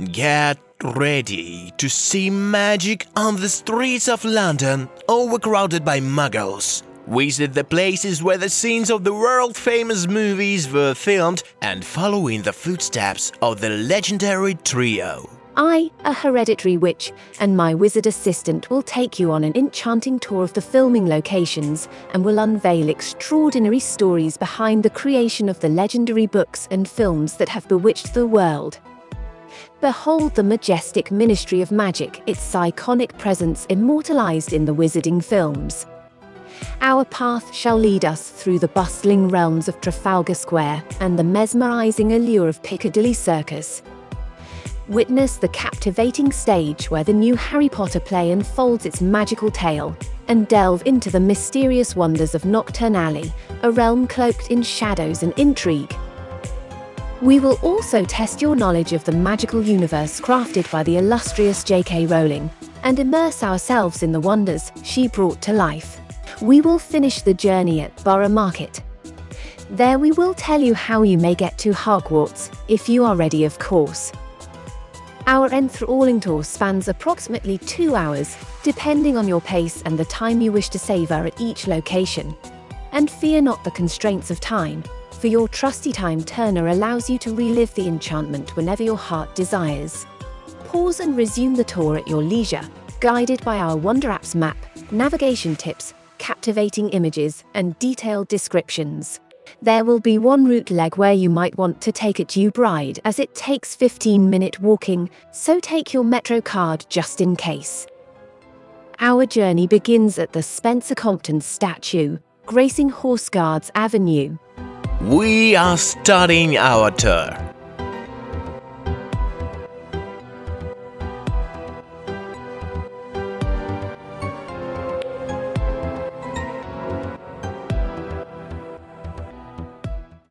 Get ready to see magic on the streets of London, overcrowded by muggles. Visit the places where the scenes of the world famous movies were filmed and follow in the footsteps of the legendary trio. I, a hereditary witch, and my wizard assistant will take you on an enchanting tour of the filming locations and will unveil extraordinary stories behind the creation of the legendary books and films that have bewitched the world. Behold the majestic Ministry of Magic, its iconic presence immortalized in the wizarding films. Our path shall lead us through the bustling realms of Trafalgar Square and the mesmerizing allure of Piccadilly Circus. Witness the captivating stage where the new Harry Potter play unfolds its magical tale, and delve into the mysterious wonders of Knockturn Alley, a realm cloaked in shadows and intrigue. We will also test your knowledge of the magical universe crafted by the illustrious J.K. Rowling, and immerse ourselves in the wonders she brought to life. We will finish the journey at Borough Market. There we will tell you how you may get to Hogwarts, if you are ready of course. Our enthralling tour spans approximately two hours, depending on your pace and the time you wish to savour at each location. And fear not the constraints of time, for your trusty time turner allows you to relive the enchantment whenever your heart desires. Pause and resume the tour at your leisure, guided by our Wonder Apps map, navigation tips, captivating images, and detailed descriptions. There will be one route leg where you might want to take a tube ride as it takes 15 minute walking, so take your Metro card just in case. Our journey begins at the Spencer Compton statue, gracing Horse Guards Avenue. We are starting our tour.